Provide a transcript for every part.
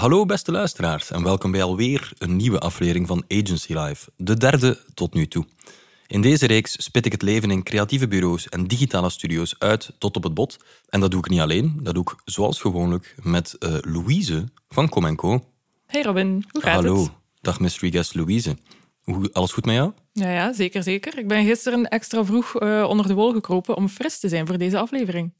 Hallo beste luisteraars en welkom bij alweer een nieuwe aflevering van Agency Live, de derde tot nu toe. In deze reeks spit ik het leven in creatieve bureaus en digitale studio's uit tot op het bot. En dat doe ik niet alleen, dat doe ik zoals gewoonlijk met uh, Louise van Comenco. Hey Robin, hoe gaat Hallo, het? dag mystery guest Louise. Hoe, alles goed met jou? Ja, ja, zeker, zeker. Ik ben gisteren extra vroeg uh, onder de wol gekropen om fris te zijn voor deze aflevering.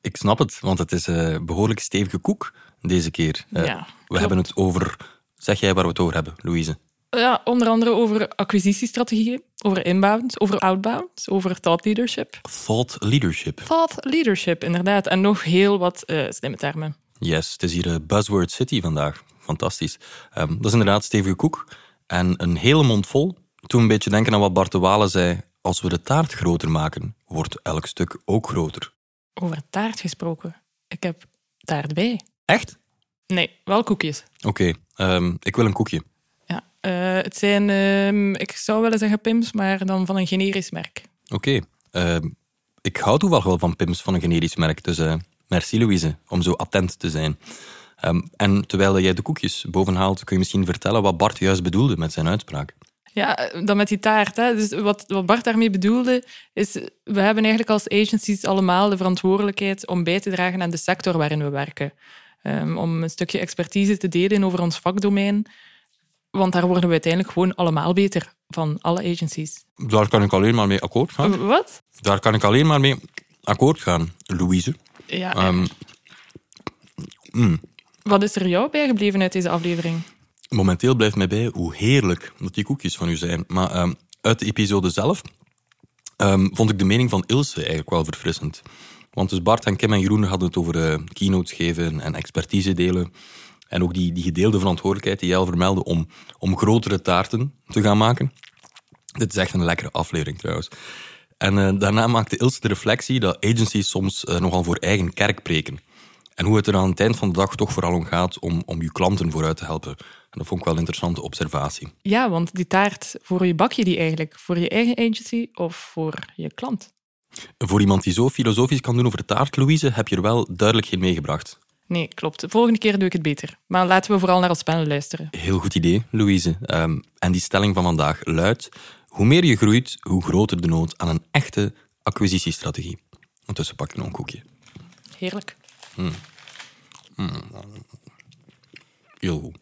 Ik snap het, want het is een behoorlijk stevige koek deze keer. Uh, ja, we klopt. hebben het over... Zeg jij waar we het over hebben, Louise? Ja, onder andere over acquisitiestrategieën, over inbound, over outbound, over thought leadership. Thought leadership. Thought leadership, inderdaad. En nog heel wat uh, slimme termen. Yes, het is hier uh, Buzzword City vandaag. Fantastisch. Um, dat is inderdaad stevige koek. En een hele mond vol. Toen een beetje denken aan wat Bart de Walen zei. Als we de taart groter maken, wordt elk stuk ook groter. Over taart gesproken. Ik heb taart bij. Echt? Nee, wel koekjes. Oké, okay, um, ik wil een koekje. Ja, uh, het zijn, uh, ik zou willen zeggen Pims, maar dan van een generisch merk. Oké, okay. uh, ik hou toevallig wel van Pims van een generisch merk, dus eh, merci Louise om zo attent te zijn. En terwijl jij de koekjes bovenhaalt, kun je misschien vertellen wat Bart juist bedoelde met zijn uitspraak. Ja, dan met die taart. Hè. Dus wat, wat Bart daarmee bedoelde, is we hebben eigenlijk als agencies allemaal de verantwoordelijkheid om bij te dragen aan de sector waarin we werken. Um, om een stukje expertise te delen over ons vakdomein. Want daar worden we uiteindelijk gewoon allemaal beter van, alle agencies. Daar kan ik alleen maar mee akkoord gaan. Wat? Daar kan ik alleen maar mee akkoord gaan, Louise. Ja. Um, mm. Wat is er jou bijgebleven uit deze aflevering? Momenteel blijft mij bij hoe heerlijk dat die koekjes van u zijn. Maar um, uit de episode zelf um, vond ik de mening van Ilse eigenlijk wel verfrissend. Want dus Bart en Kim en Jeroen hadden het over uh, keynotes geven en expertise delen. En ook die, die gedeelde verantwoordelijkheid die jij al vermeldde om, om grotere taarten te gaan maken. Dit is echt een lekkere aflevering trouwens. En uh, daarna maakte Ilse de reflectie dat agencies soms uh, nogal voor eigen kerk preken. En hoe het er aan het eind van de dag toch vooral om gaat om, om je klanten vooruit te helpen. En dat vond ik wel een interessante observatie. Ja, want die taart, voor je bak je die eigenlijk? Voor je eigen agency of voor je klant? Voor iemand die zo filosofisch kan doen over taart, Louise, heb je er wel duidelijk geen meegebracht. Nee, klopt. De volgende keer doe ik het beter. Maar laten we vooral naar ons panel luisteren. Heel goed idee, Louise. Um, en die stelling van vandaag luidt... Hoe meer je groeit, hoe groter de nood aan een echte acquisitiestrategie. Ondertussen pak ik nog een koekje. Heerlijk. Mm. Mm. Heel goed.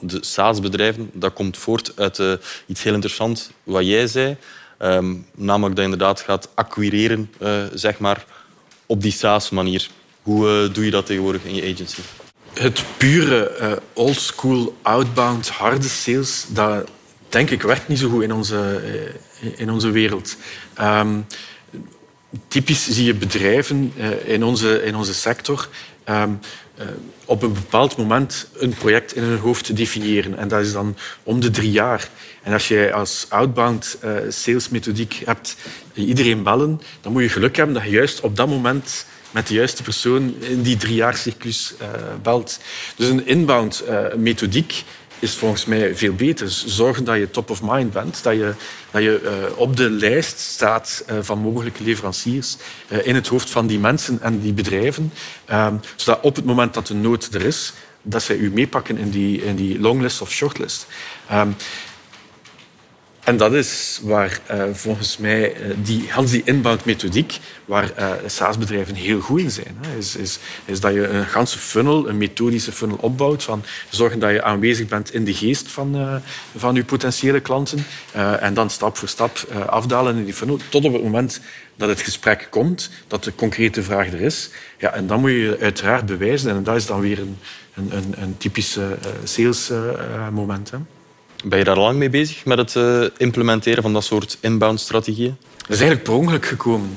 De SaaS-bedrijven, dat komt voort uit uh, iets heel interessants wat jij zei. Um, namelijk dat je inderdaad gaat acquireren, uh, zeg maar, op die SaaS-manier. Hoe uh, doe je dat tegenwoordig in je agency? Het pure oldschool outbound harde sales, dat denk ik werkt niet zo goed in onze, in onze wereld. Um, typisch zie je bedrijven in, onze, in onze sector uh, op een bepaald moment een project in hun hoofd definiëren. En dat is dan om de drie jaar. En als je als outbound uh, salesmethodiek hebt iedereen bellen, dan moet je geluk hebben dat je juist op dat moment met de juiste persoon in die driejaarcyclus uh, belt. Dus een inbound methodiek is volgens mij veel beter. Zorgen dat je top of mind bent, dat je, dat je uh, op de lijst staat uh, van mogelijke leveranciers uh, in het hoofd van die mensen en die bedrijven, zodat op het moment dat de nood er is, dat zij u meepakken in die, in die longlist of shortlist. En dat is waar uh, volgens mij uh, die, Hans die inbound methodiek, waar uh, SaaS-bedrijven heel goed in zijn. Hè, is, is, is dat je een ganse funnel, een methodische funnel opbouwt, van zorgen dat je aanwezig bent in de geest van, van je potentiële klanten en dan stap voor stap afdalen in die funnel, tot op het moment dat het gesprek komt, dat de concrete vraag er is. Ja, en dan moet je uiteraard bewijzen en dat is dan weer een, een, een, een typisch sales moment. Hè. Ben je daar lang mee bezig met het uh, implementeren van dat soort inbound-strategieën? Dat is eigenlijk per ongeluk gekomen.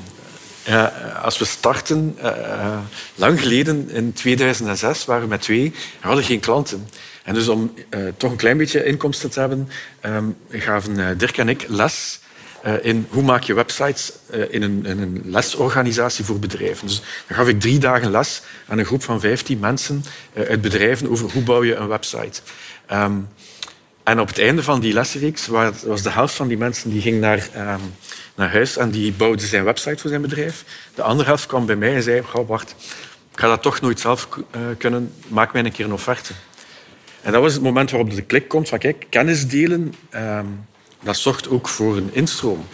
Ja, als we starten, uh, lang geleden in 2006 waren we met twee en hadden geen klanten. En dus om toch een klein beetje inkomsten te hebben, um, gaven Dirk en ik les in hoe maak je websites in een, in een lesorganisatie voor bedrijven. Dus dan gaf ik drie dagen les aan een groep van 15 mensen uit bedrijven over hoe bouw je een website. Um, En op het einde van die lessenreeks was de helft van die mensen die ging naar, ehm, naar huis en die bouwde zijn website voor zijn bedrijf. De andere helft kwam bij mij en zei, wacht, ik ga dat toch nooit zelf uh, kunnen, maak mij een keer een offerte. En dat was het moment waarop de klik komt van, kijk, kennis delen, ehm, dat zorgt ook voor een instroom.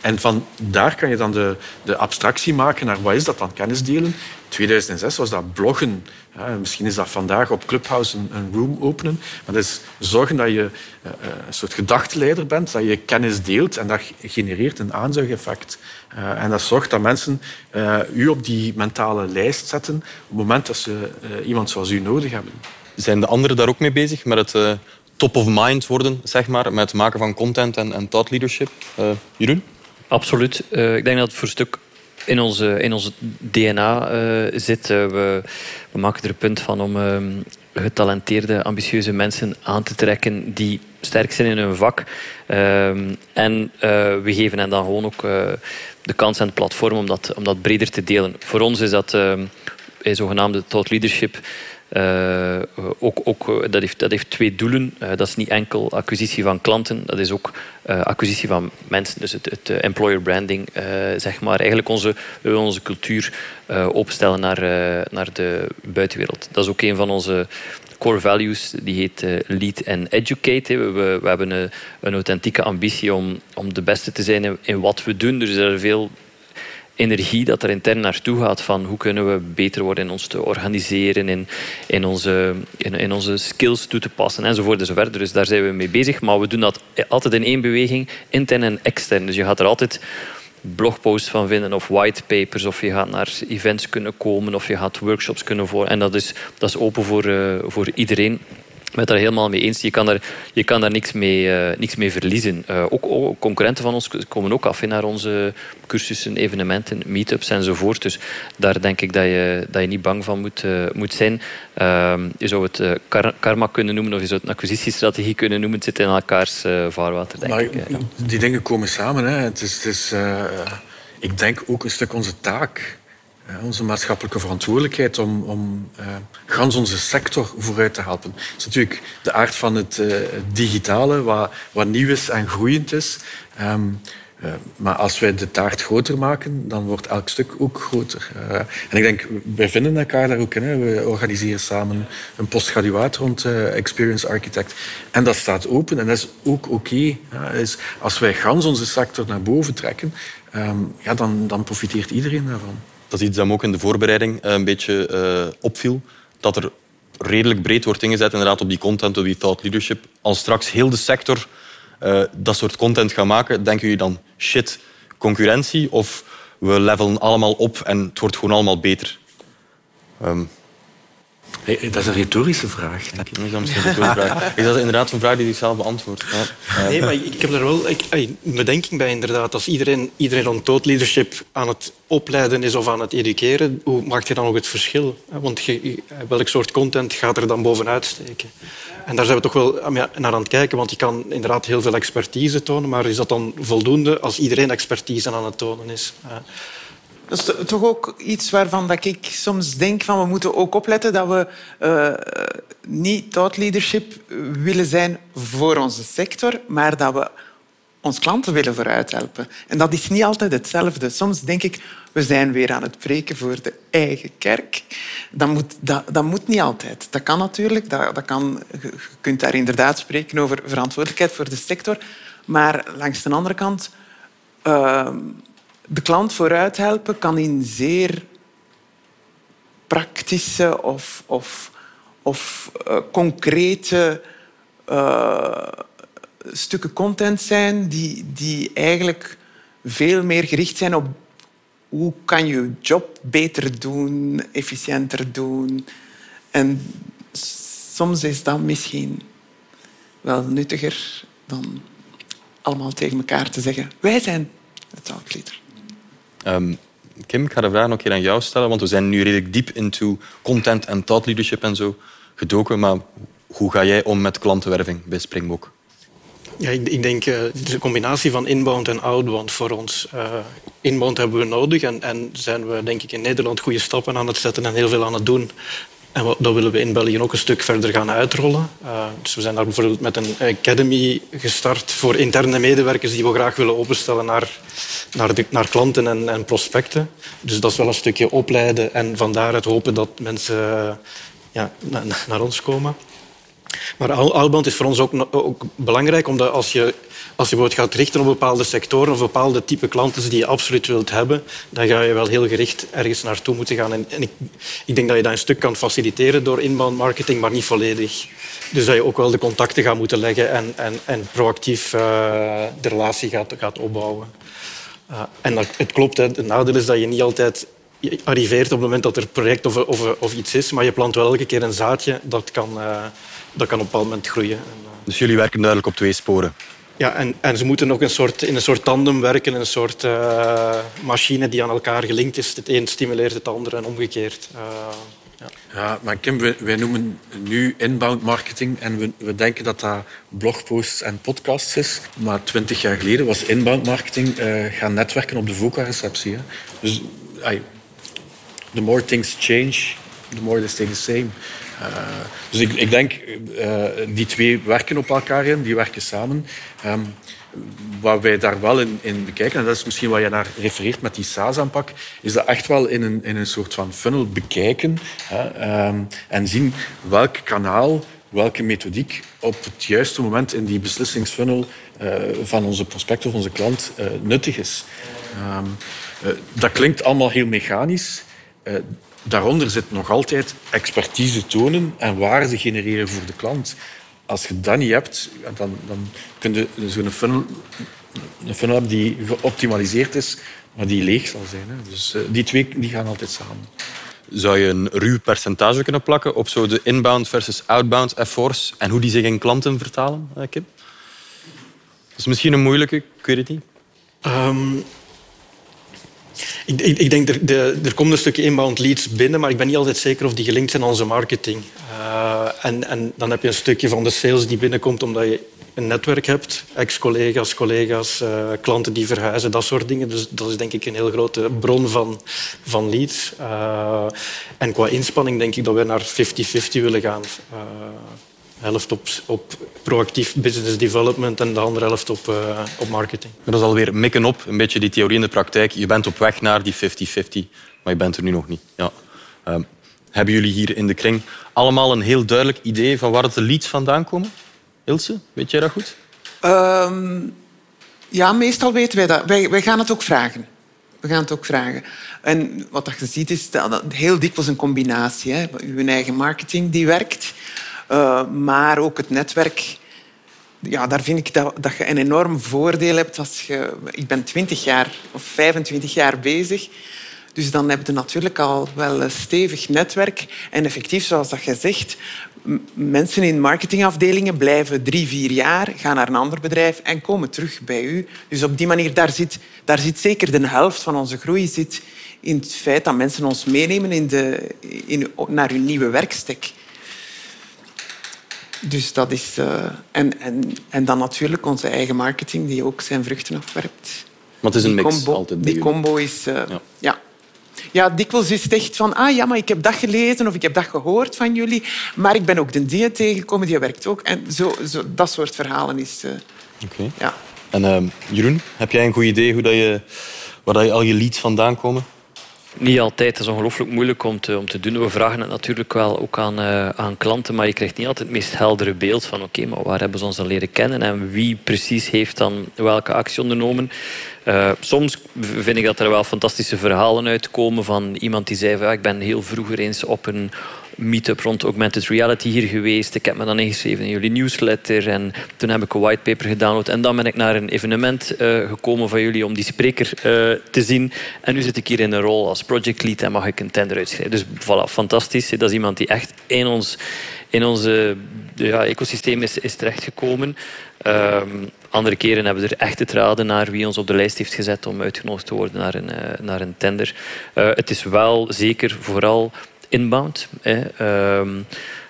En van daar kan je dan de, de abstractie maken naar wat is dat dan, kennis delen. In 2006 was dat bloggen. Ja, misschien is dat vandaag op Clubhouse een, een room openen. Maar dat is zorgen dat je uh, een soort gedachteleider bent, dat je kennis deelt en dat genereert een aanzuigeffect. Uh, en dat zorgt dat mensen uh, u op die mentale lijst zetten op het moment dat ze iemand zoals u nodig hebben. Zijn de anderen daar ook mee bezig met het top of mind worden, zeg maar, met het maken van content en, en thought leadership? Jeroen? Absoluut. Uh, ik denk dat het voor een stuk in onze, in onze DNA uh, zit. Uh, we, we, maken er een punt van om ehm, getalenteerde, ambitieuze mensen aan te trekken die sterk zijn in hun vak. Ehm, en we geven hen dan gewoon ook de kans en het platform om dat, om dat breder te delen. Voor ons is dat ehm, zogenaamde thought leadership uh, ook, ook, eh, dat, heeft, dat heeft twee doelen. Uh, dat is niet enkel acquisitie van klanten, dat is ook uh, acquisitie van mensen. Dus het, het employer branding, zeg maar. Eigenlijk onze, onze cultuur opstellen naar, naar de buitenwereld. Dat is ook een van onze core values, die heet Lead and Educate. We, we, hebben een, een, authentieke ambitie om, om de beste te zijn in, in wat we doen. Dus er is veel energie dat er intern naartoe gaat van hoe kunnen we beter worden in ons te organiseren, in, in, onze, in, onze skills toe te passen enzovoort enzovoort. Dus daar zijn we mee bezig. Maar we doen dat altijd in één beweging, intern en extern. Dus je gaat er altijd blogposts van vinden of whitepapers of je gaat naar events kunnen komen of je gaat workshops kunnen voor. En dat is, dat is open voor, uh, voor iedereen ben het daar helemaal mee eens. Je kan daar, je kan daar niks, mee, uh, niks mee verliezen. Uh, ook, ook, concurrenten van ons komen ook af naar onze cursussen, evenementen, meetups enzovoort. Dus daar denk ik dat je, dat je niet bang van moet, uh, moet zijn. Ehm, je zou het karma kunnen noemen of je zou het een acquisitiestrategie kunnen noemen. Het zit in elkaars vaarwater, denk maar, ik. Die dingen komen samen. Hè. Het is, het is ik denk ook een stuk onze taak onze maatschappelijke verantwoordelijkheid om, om uh, gans onze sector vooruit te helpen. Dat is natuurlijk de aard van het uh, digitale, wat, wat nieuw is en groeiend is. Um, uh, maar als wij de taart groter maken, dan wordt elk stuk ook groter. Uh, en ik denk, wij vinden elkaar daar ook in. We organiseren samen een postgraduaat rond Experience Architect. En dat staat open en dat is ook oké. Ja, als wij gans onze sector naar boven trekken, um, ja, dan, dan profiteert iedereen daarvan dat is iets dat me ook in de voorbereiding eh, een beetje uh, opviel. Dat er redelijk breed wordt ingezet inderdaad, op die content, op die thought leadership. Als straks heel de sector uh, dat soort content gaat maken, denken jullie dan shit, concurrentie? Of we levelen allemaal op en het wordt gewoon allemaal beter? Um, dat is een retorische vraag. Denk ik. Dat is een vraag. Is dat inderdaad een vraag die ik zelf beantwoord? Ja. Nee, maar ik heb er wel... Ik, een bedenking bij, inderdaad. Als iedereen, iedereen rond thought leadership aan het opleiden is of aan het educeren, hoe maakt je dan ook het verschil? Want je, welk soort content gaat er dan bovenuit steken? En daar zijn we toch wel naar aan het kijken, want je kan inderdaad heel veel expertise tonen, maar is dat dan voldoende als iedereen expertise aan het tonen is? Dat is toch ook iets waarvan dat ik soms denk van we moeten ook opletten dat we uh, niet thought leadership willen zijn voor onze sector, maar dat we ons klanten willen vooruit helpen. En dat is niet altijd hetzelfde. Soms denk ik, we zijn weer aan het preken voor de eigen kerk. Dat moet, dat, dat moet niet altijd. Dat kan natuurlijk. Dat, dat kan, je kunt daar inderdaad spreken over verantwoordelijkheid voor de sector. Maar langs de andere kant... Uh, de klant vooruit helpen kan in zeer praktische of, of, of uh, concrete uh, stukken content zijn die, die eigenlijk veel meer gericht zijn op hoe kan je job beter doen, efficiënter doen. En soms is dat misschien wel nuttiger dan allemaal tegen elkaar te zeggen. Wij zijn het outleader. Um, Kim, ik ga de vraag nog een aan jou stellen, want we zijn nu redelijk diep into content en thought leadership en zo gedoken. Maar hoe ga jij om met klantenwerving bij Springbok? Ja, ik, ik denk uh, is een combinatie van inbound en outbound voor ons. Uh, inbound hebben we nodig en, en zijn we denk ik in Nederland goede stappen aan het zetten en heel veel aan het doen. En dat willen we in België ook een stuk verder gaan uitrollen. Uh, dus we zijn daar bijvoorbeeld met een academy gestart voor interne medewerkers die we graag willen openstellen naar, naar, de, naar klanten en, en, prospecten. Dus dat is wel een stukje opleiden en van daaruit hopen dat mensen uh, ja, naar ons komen. Maar outbound is voor ons ook, ook, belangrijk, omdat als je, als je bijvoorbeeld gaat richten op bepaalde sectoren of bepaalde type klanten die je absoluut wilt hebben, dan ga je wel heel gericht ergens naartoe moeten gaan. En, en ik, ik, denk dat je dat een stuk kan faciliteren door inbound marketing, maar niet volledig. Dus dat je ook wel de contacten gaat moeten leggen en, en, en proactief uh, de relatie gaat, gaat opbouwen. Uh, en het klopt, het nadeel is dat je niet altijd arriveert op het moment dat er project of, of, of, iets is, maar je plant wel elke keer een zaadje dat kan, uh, dat kan op een bepaald moment groeien. Eh, dus jullie werken duidelijk op twee sporen? Ja, en, en ze moeten ook een soort, in een soort tandem werken, een soort uh, machine die aan elkaar gelinkt is. Het een stimuleert het andere en omgekeerd. Uh, ja. ja. maar Kim, wij, wij, noemen nu inbound marketing en we, we, denken dat dat blogposts en podcasts is. Maar twintig jaar geleden was inbound marketing uh, gaan netwerken op de VOCA-receptie. Dus the more things change, the more they stay the same. Uh, dus ik, ik denk, uh, die twee werken op elkaar in, die werken samen. Um, wat wij daar wel in, in, bekijken, en dat is misschien wat je naar refereert met die SaaS-aanpak, is dat echt wel in een, in een soort van funnel bekijken hè, um, en zien welk kanaal, welke methodiek op het juiste moment in die beslissingsfunnel uh, van onze prospect of onze klant nuttig is. Um, dat klinkt allemaal heel mechanisch daaronder zit nog altijd expertise tonen en waarde genereren voor de klant. Als je dat niet hebt, dan, dan kun je zo'n funnel, een funnel hebben die geoptimaliseerd is, maar die leeg zal zijn. Hè. Dus uh, die twee die gaan altijd samen. Zou je een ruw percentage kunnen plakken op zo de inbound versus outbound efforts en hoe die zich in klanten vertalen, eh, Kim? Dat is misschien een moeilijke, ik weet het niet. Um, ik, ik, ik denk, er, de, er komt een stukje inbound leads binnen, maar ik ben niet altijd zeker of die gelinkt zijn aan onze marketing. Uh, en, en dan heb je een stukje van de sales die binnenkomt omdat je een netwerk hebt, ex-collega's, collega's, uh, klanten die verhuizen, dat soort dingen. Dus dat is denk ik een heel grote bron van, van leads. Uh, en qua inspanning denk ik dat we naar 50-50 willen gaan helft op, op proactief business development en de andere helft op, uh, op marketing. Dat is alweer mikken op, een beetje die theorie in de praktijk. Je bent op weg naar die 50-50, maar je bent er nu nog niet. Ja. Um, hebben jullie hier in de kring allemaal een heel duidelijk idee van waar de leads vandaan komen? Ilse, weet jij dat goed? Um, ja, meestal weten wij dat. Wij, wij gaan het ook vragen. We gaan het ook vragen. En wat je ziet is dat heel dikwijls een combinatie. Hè. Uw eigen marketing die werkt. Uh, maar ook het netwerk. Ja, daar vind ik dat, dat je een enorm voordeel hebt je... Ik ben 20 jaar of 25 jaar bezig. Dus dan heb je natuurlijk al wel een stevig netwerk. En effectief, zoals dat je zegt, mensen in marketingafdelingen blijven drie, vier jaar, gaan naar een ander bedrijf en komen terug bij u. Dus op die manier, daar zit, daar zit zeker de helft van onze groei zit in het feit dat mensen ons meenemen in de, in, naar hun nieuwe werkstek. Dus dat is... Uh, en, en, en dan natuurlijk onze eigen marketing, die ook zijn vruchten afwerpt. Maar het is een die mix combo, altijd. Die combo is... Uh, ja. ja. Ja, dikwijls is het echt van, ah ja, maar ik heb dat gelezen of ik heb dat gehoord van jullie, maar ik ben ook de die tegengekomen, die werkt ook. En zo, zo, dat soort verhalen is... Uh, Oké. Ja. En uh, Jeroen, heb jij een goed idee hoe dat je, waar dat je al je leads vandaan komen? Niet altijd. Het is ongelooflijk moeilijk om te, om te doen. We vragen het natuurlijk wel ook aan, uh, aan klanten, maar je krijgt niet altijd het meest heldere beeld van oké, maar waar hebben ze ons al leren kennen en wie precies heeft dan welke actie ondernomen. Uh, soms vind ik dat er wel fantastische verhalen uitkomen van iemand die zei van ja, ik ben heel vroeger eens op een meetup rond augmented reality hier geweest. Ik heb me dan ingeschreven in jullie newsletter en toen heb ik een whitepaper gedownload. En dan ben ik naar een evenement uh, gekomen van jullie om die spreker uh, te zien. En nu zit ik hier in een rol als project lead en mag ik een tender uitschrijven. Dus voilà, fantastisch. Dat is iemand die echt in ons in onze ja, ecosysteem is, is terechtgekomen. Um, andere keren hebben we er echt het raden naar wie ons op de lijst heeft gezet om uitgenodigd te worden naar een, uh, naar een tender. Het is wel zeker vooral inbound. Um,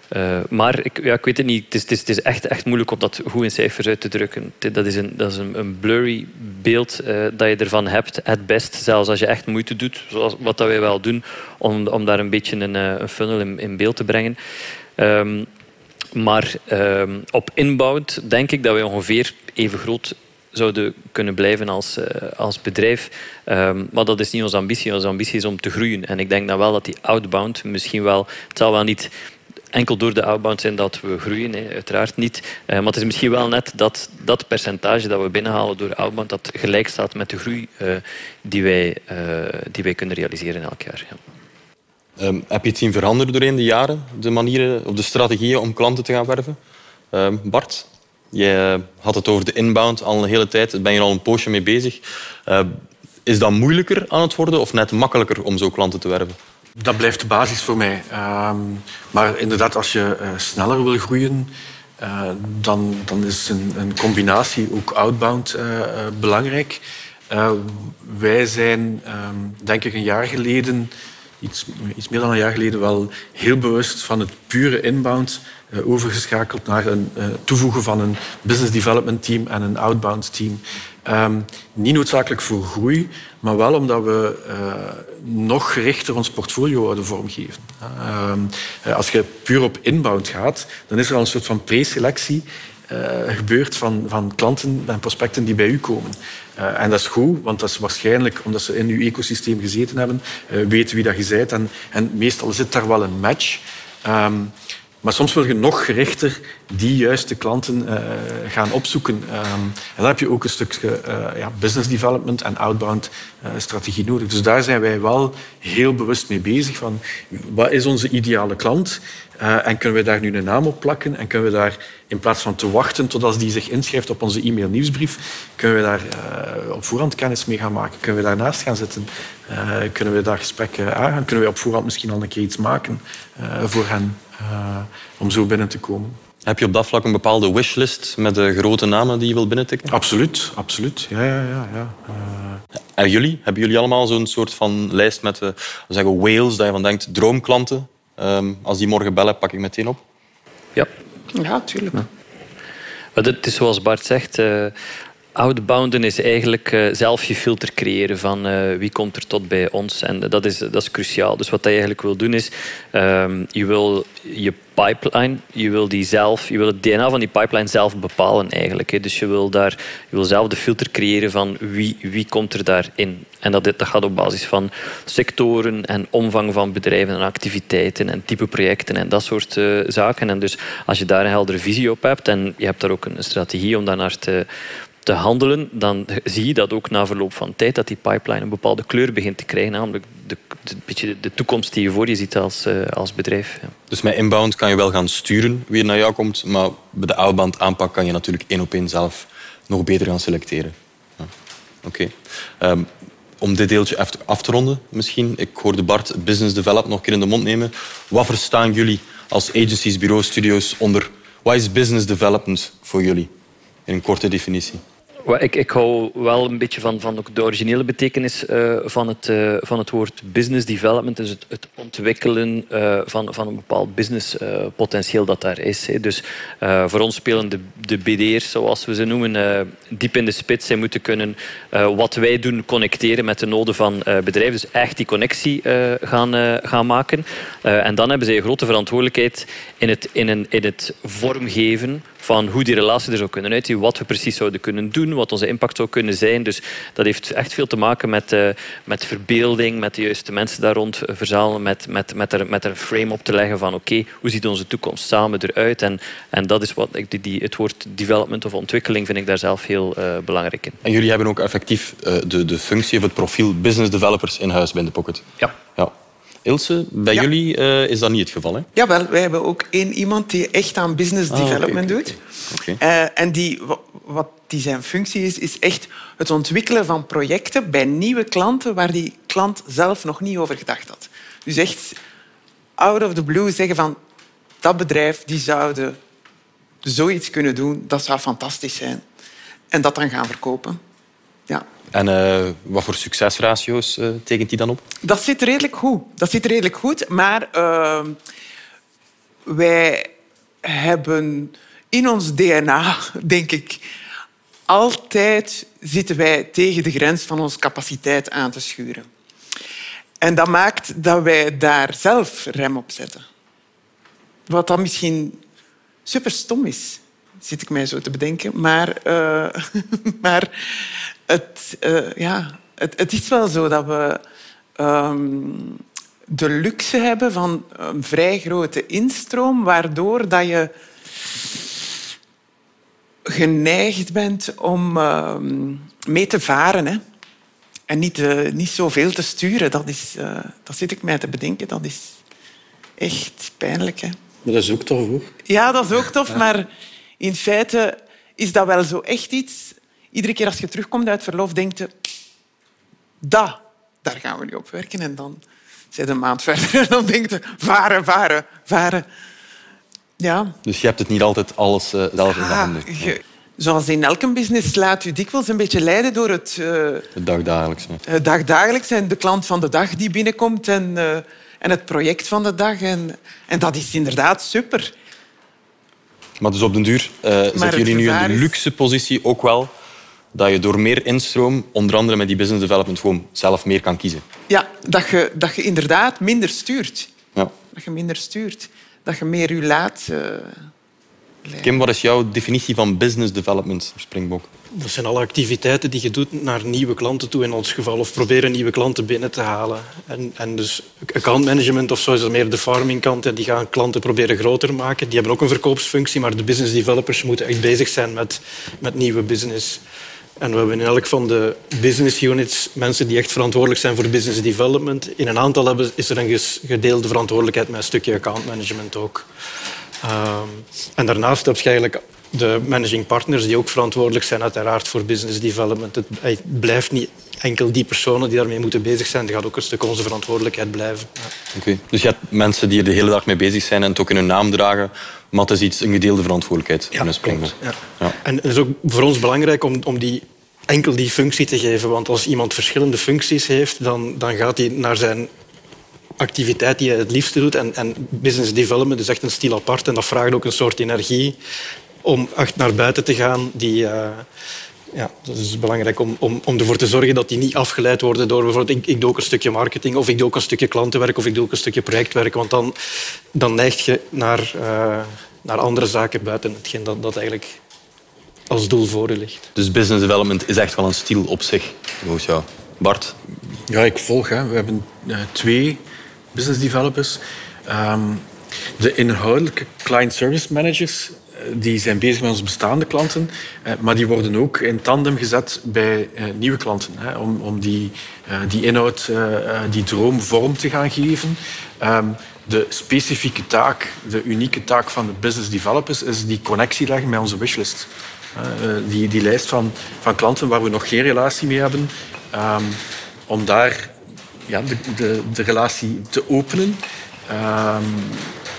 Eh, maar ik, ja, ik weet het niet. Het is, het is, echt, echt moeilijk om dat goed in cijfers uit te drukken. Dat is een, dat is een, een blurry beeld uh, dat je ervan hebt. Het best, zelfs als je echt moeite doet, zoals wat dat wij wel doen, om, om daar een beetje een, een funnel in, beeld te brengen. Um, maar um, op inbound denk ik dat wij ongeveer even groot zouden kunnen blijven als, uh, als bedrijf. Um, maar dat is niet onze ambitie. Onze ambitie is om te groeien. En ik denk dan wel dat die outbound misschien wel... Het zal wel niet enkel door de outbound zijn dat we groeien, uiteraard niet. Uh, maar het is misschien wel net dat, dat percentage dat we binnenhalen door outbound dat gelijk staat met de groei uh, die, wij, die wij kunnen realiseren elk jaar. Ja. Um, heb je het zien veranderen doorheen de jaren, de manieren of de strategieën om klanten te gaan werven? Um, Bart, je had het over de inbound al een hele tijd. Daar ben je al een poosje mee bezig. Uh, is dat moeilijker aan het worden of net makkelijker om zo klanten te werven? Dat blijft de basis voor mij. Um, maar inderdaad, als je uh, sneller wil groeien, uh, dan, dan is een, een, combinatie ook outbound belangrijk. wij zijn, denk ik, een jaar geleden iets, iets meer dan een jaar geleden wel heel bewust van het pure inbound overgeschakeld naar een uh, toevoegen van een business development team en een outbound team. Um, niet noodzakelijk voor groei, maar wel omdat we uh, nog gerichter ons portfolio willen vormgeven. Um, als je puur op inbound gaat, dan is er al een soort van preselectie gebeurt van, van klanten en prospecten die bij u komen. En dat is goed, want dat is waarschijnlijk omdat ze in uw ecosysteem gezeten hebben, weten wie dat je bent. En, en meestal zit daar wel een match. Um, maar soms wil je nog gerichter die juiste klanten uh, gaan opzoeken. Um, en dan heb je ook een stukje uh, ja, business development en outbound uh, strategie nodig. Dus daar zijn wij wel heel bewust mee bezig. Van, wat is onze ideale klant? en kunnen we daar nu een naam op plakken? En kunnen we daar, in plaats van te wachten totdat die zich inschrijft op onze e-mail nieuwsbrief, kunnen we daar op voorhand kennis mee gaan maken? Kunnen we daarnaast gaan zitten? kunnen we daar gesprekken aangaan? Kunnen we op voorhand misschien al een keer iets maken voor hen? Uh, om zo binnen te komen. Heb je op dat vlak een bepaalde wishlist met de grote namen die je wilt binnentikken? Absoluut, absoluut. Ja, ja, ja. ja. Uh... En jullie? Hebben jullie allemaal zo'n soort van lijst met uh, zeggen whales, dat je van denkt, droomklanten? Um, als die morgen bellen, pak ik meteen op? Ja. Ja, tuurlijk. Ja. Het is zoals Bart zegt, uh, Outbounden is eigenlijk uh, zelf je filter creëren van uh, wie komt er tot bij ons. En dat is, dat is cruciaal. Dus wat je eigenlijk wil doen is, um, je wil je pipeline, je wil die zelf, je wil het DNA van die pipeline zelf bepalen eigenlijk. Hè. Dus je wil, daar, je wil zelf de filter creëren van wie, wie komt er daarin. En dat, dat gaat op basis van sectoren en omvang van bedrijven en activiteiten en type projecten en dat soort uh, zaken. En dus als je daar een heldere visie op hebt en je hebt daar ook een strategie om daar naar te, te handelen, dan zie je dat ook na verloop van tijd dat die pipeline een bepaalde kleur begint te krijgen, namelijk de, beetje de toekomst die je voor je ziet als, uh, als bedrijf. Dus met inbound kan je wel gaan sturen wie er naar jou komt, maar bij de outbound aanpak kan je natuurlijk één op één zelf nog beter gaan selecteren. Ja. Oké. Um, om dit deeltje af te ronden misschien. Ik hoorde Bart business development nog een keer in de mond nemen. Wat verstaan jullie als agencies, bureaus, studio's onder... Wat is business development voor jullie? In een korte definitie. Ik, ik hou wel een beetje van, van de originele betekenis uh, van, het, uh, van het woord business development. Dus het, het ontwikkelen uh, van, van een bepaald businesspotentieel dat daar is. Dus voor ons spelen de, de BD'ers, zoals we ze noemen, diep in de spits. Zij moeten kunnen wat wij doen connecteren met de noden van bedrijven. Dus echt die connectie gaan, gaan maken. en dan hebben zij een grote verantwoordelijkheid in het, in een, in het vormgeven van hoe die relatie er zou kunnen uitzien, wat we precies zouden kunnen doen, wat onze impact zou kunnen zijn. Dus dat heeft echt veel te maken met, uh, met verbeelding, met de juiste mensen daar rond verzamelen, met, met, met, er, met er een frame op te leggen van oké, okay, hoe ziet onze toekomst samen eruit? En, en dat is wat ik, die, het woord development of ontwikkeling vind ik daar zelf heel uh, belangrijk in. En jullie hebben ook effectief uh, de, de functie of het profiel business developers in huis bij de Pocket. Ja. ja. Ilse, bij ja. jullie uh, is dat niet het geval, hè? Jawel, wij hebben ook één iemand die echt aan business Ah, development doet. Uh, en die, wa- wat die zijn functie is, is echt het ontwikkelen van projecten bij nieuwe klanten waar die klant zelf nog niet over gedacht had. Dus echt out of the blue zeggen van dat bedrijf die zouden zoiets kunnen doen, dat zou fantastisch zijn. En dat dan gaan verkopen. En uh, wat voor succesratio's uh, tekent die dan op? Dat zit redelijk goed. Dat zit redelijk goed, maar uh, wij hebben in ons DNA, denk ik, altijd zitten wij tegen de grens van onze capaciteit aan te schuren. En dat maakt dat wij daar zelf rem op zetten. Wat dan misschien super stom is, zit ik mij zo te bedenken. Maar, uh, maar het, uh, ja, het, het, is wel zo dat we um, de luxe hebben van een vrij grote instroom, waardoor dat je geneigd bent om uh, mee te varen. Hè. En niet, uh, niet zoveel te sturen. Dat, is, uh, dat zit ik mij te bedenken. Dat is echt pijnlijk. Hè. Maar dat is ook tof, hoor. Ja, dat is ook tof. Maar in feite is dat wel zo echt iets... Iedere keer als je terugkomt uit verlof, denk je... Dat, daar gaan we nu op werken. En dan zit een maand verder en dan denk je... Varen, varen, varen. Ja. Dus je hebt het niet altijd alles uh, zelf in de handen. Je, zoals in elke business laat u dikwijls een beetje leiden door het... Uh, het dagdagelijks. Het dagdagelijks en de klant van de dag die binnenkomt en, uh, en het project van de dag. En, en dat is inderdaad super. Maar dus op den duur uh, zetten jullie nu in de luxe positie ook wel dat je door meer instroom, onder andere met die business development, gewoon zelf meer kan kiezen. Ja, dat je, dat je inderdaad minder stuurt. Ja. Dat je minder stuurt. Dat je meer je laat... Uh, Kim, wat is jouw definitie van business development, Springbok? Dat zijn alle activiteiten die je doet naar nieuwe klanten toe in ons geval. Of proberen nieuwe klanten binnen te halen. En, en dus account management of zo is meer de farming kant. En die gaan klanten proberen groter maken. Die hebben ook een verkoopsfunctie, maar de business developers moeten echt bezig zijn met, met nieuwe business. En we hebben in elk van de business units mensen die echt verantwoordelijk zijn voor business development. In een aantal hebben, is er een gedeelde verantwoordelijkheid met een stukje account management ook. Um, en daarnaast heb je eigenlijk de managing partners die ook verantwoordelijk zijn uiteraard voor business development. Het blijft niet enkel die personen die daarmee moeten bezig zijn. Er gaat ook een stuk onze verantwoordelijkheid blijven. Ja. Okay. Dus je hebt mensen die er de hele dag mee bezig zijn en het ook in hun naam dragen. Maar het is iets, een gedeelde verantwoordelijkheid ja, in een. Ja. Ja. En het is ook voor ons belangrijk om, om die enkel die functie te geven. Want als iemand verschillende functies heeft, dan, dan gaat hij naar zijn activiteit die hij het liefste doet. En, en business development is echt een stil apart. En dat vraagt ook een soort energie om echt naar buiten te gaan. Die, uh, ja, dat is belangrijk om, om, om ervoor te zorgen dat die niet afgeleid worden door bijvoorbeeld ik, ik doe ook een stukje marketing of ik doe ook een stukje klantenwerk of ik doe ook een stukje projectwerk. Want dan, dan neig je naar, uh, naar andere zaken buiten hetgeen dat, dat eigenlijk als doel voor je ligt. Dus business development is echt wel een stil op zich. Ja. Bart? Ja, ik volg. Hè. We hebben uh, twee business developers. Um, de inhoudelijke client service managers die zijn bezig met onze bestaande klanten, maar die worden ook in tandem gezet bij nieuwe klanten. Om, die, die inhoud, die droom vorm te gaan geven. Ehm, de specifieke taak, de unieke taak van de business developers is die connectie leggen met onze wishlist. Die, die lijst van, van klanten waar we nog geen relatie mee hebben, um, om daar ja, de, de, de relatie te openen. Um,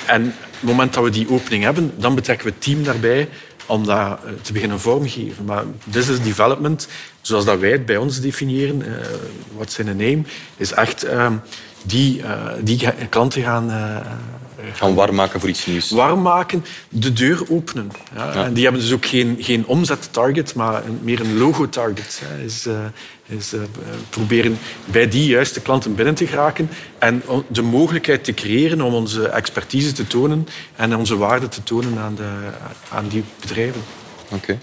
en het moment dat we die opening hebben, dan betrekken we het team daarbij om dat te beginnen vormgeven. Maar business development, zoals dat wij het bij ons definiëren, uh, wat zijn een name, is echt uh, die, uh, die klanten gaan... gaan warm maken voor iets nieuws. Warm maken, de deur openen. Ja. Ja. En die hebben dus ook geen, geen omzettarget, maar een, meer een logo-target. Is, is uh, proberen bij die juiste klanten binnen te geraken en de mogelijkheid te creëren om onze expertise te tonen en onze waarde te tonen aan, de, aan die bedrijven. Oké. Okay.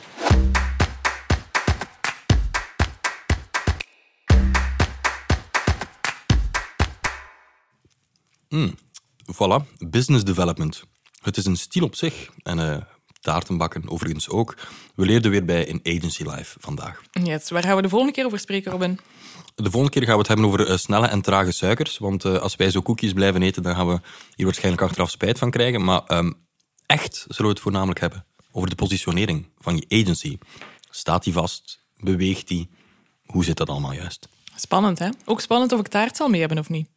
Mm, voilà, business development. Het is een stil op zich en uh, taartenbakken overigens ook. We leerden weer bij in Agency Live vandaag. Yes, waar gaan we de volgende keer over spreken, Robin? De volgende keer gaan we het hebben over uh, snelle en trage suikers. Want uh, als wij zo koekjes blijven eten, dan gaan we hier waarschijnlijk achteraf spijt van krijgen. Maar um, echt zullen we het voornamelijk hebben over de positionering van je agency. Staat die vast? Beweegt die? Hoe zit dat allemaal juist? Spannend, hè? Ook spannend of ik taart zal mee hebben of niet.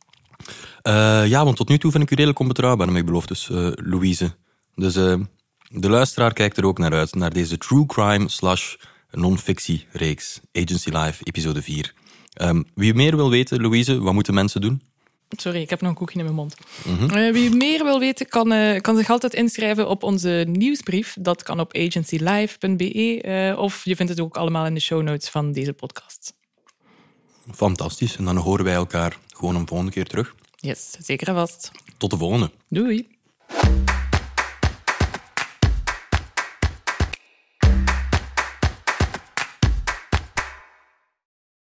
Eh, ja, want tot nu toe vind ik u redelijk onbetrouwbaar met beloftes, dus, uh, eh, Louise. Dus eh, de luisteraar kijkt er ook naar uit, naar deze true crime slash non-fictie reeks, Agency Live, episode 4. Ehm, wie meer wil weten, Louise, wat moeten mensen doen? Sorry, ik heb nog een koekje in mijn mond. Mhm. Wie meer wil weten, kan, kan, zich altijd inschrijven op onze nieuwsbrief. Dat kan op agencylive.be. Of je vindt het ook allemaal in de show notes van deze podcast. Fantastisch. En dan horen wij elkaar gewoon een volgende keer terug. Yes, zeker en vast. Tot de volgende. Doei.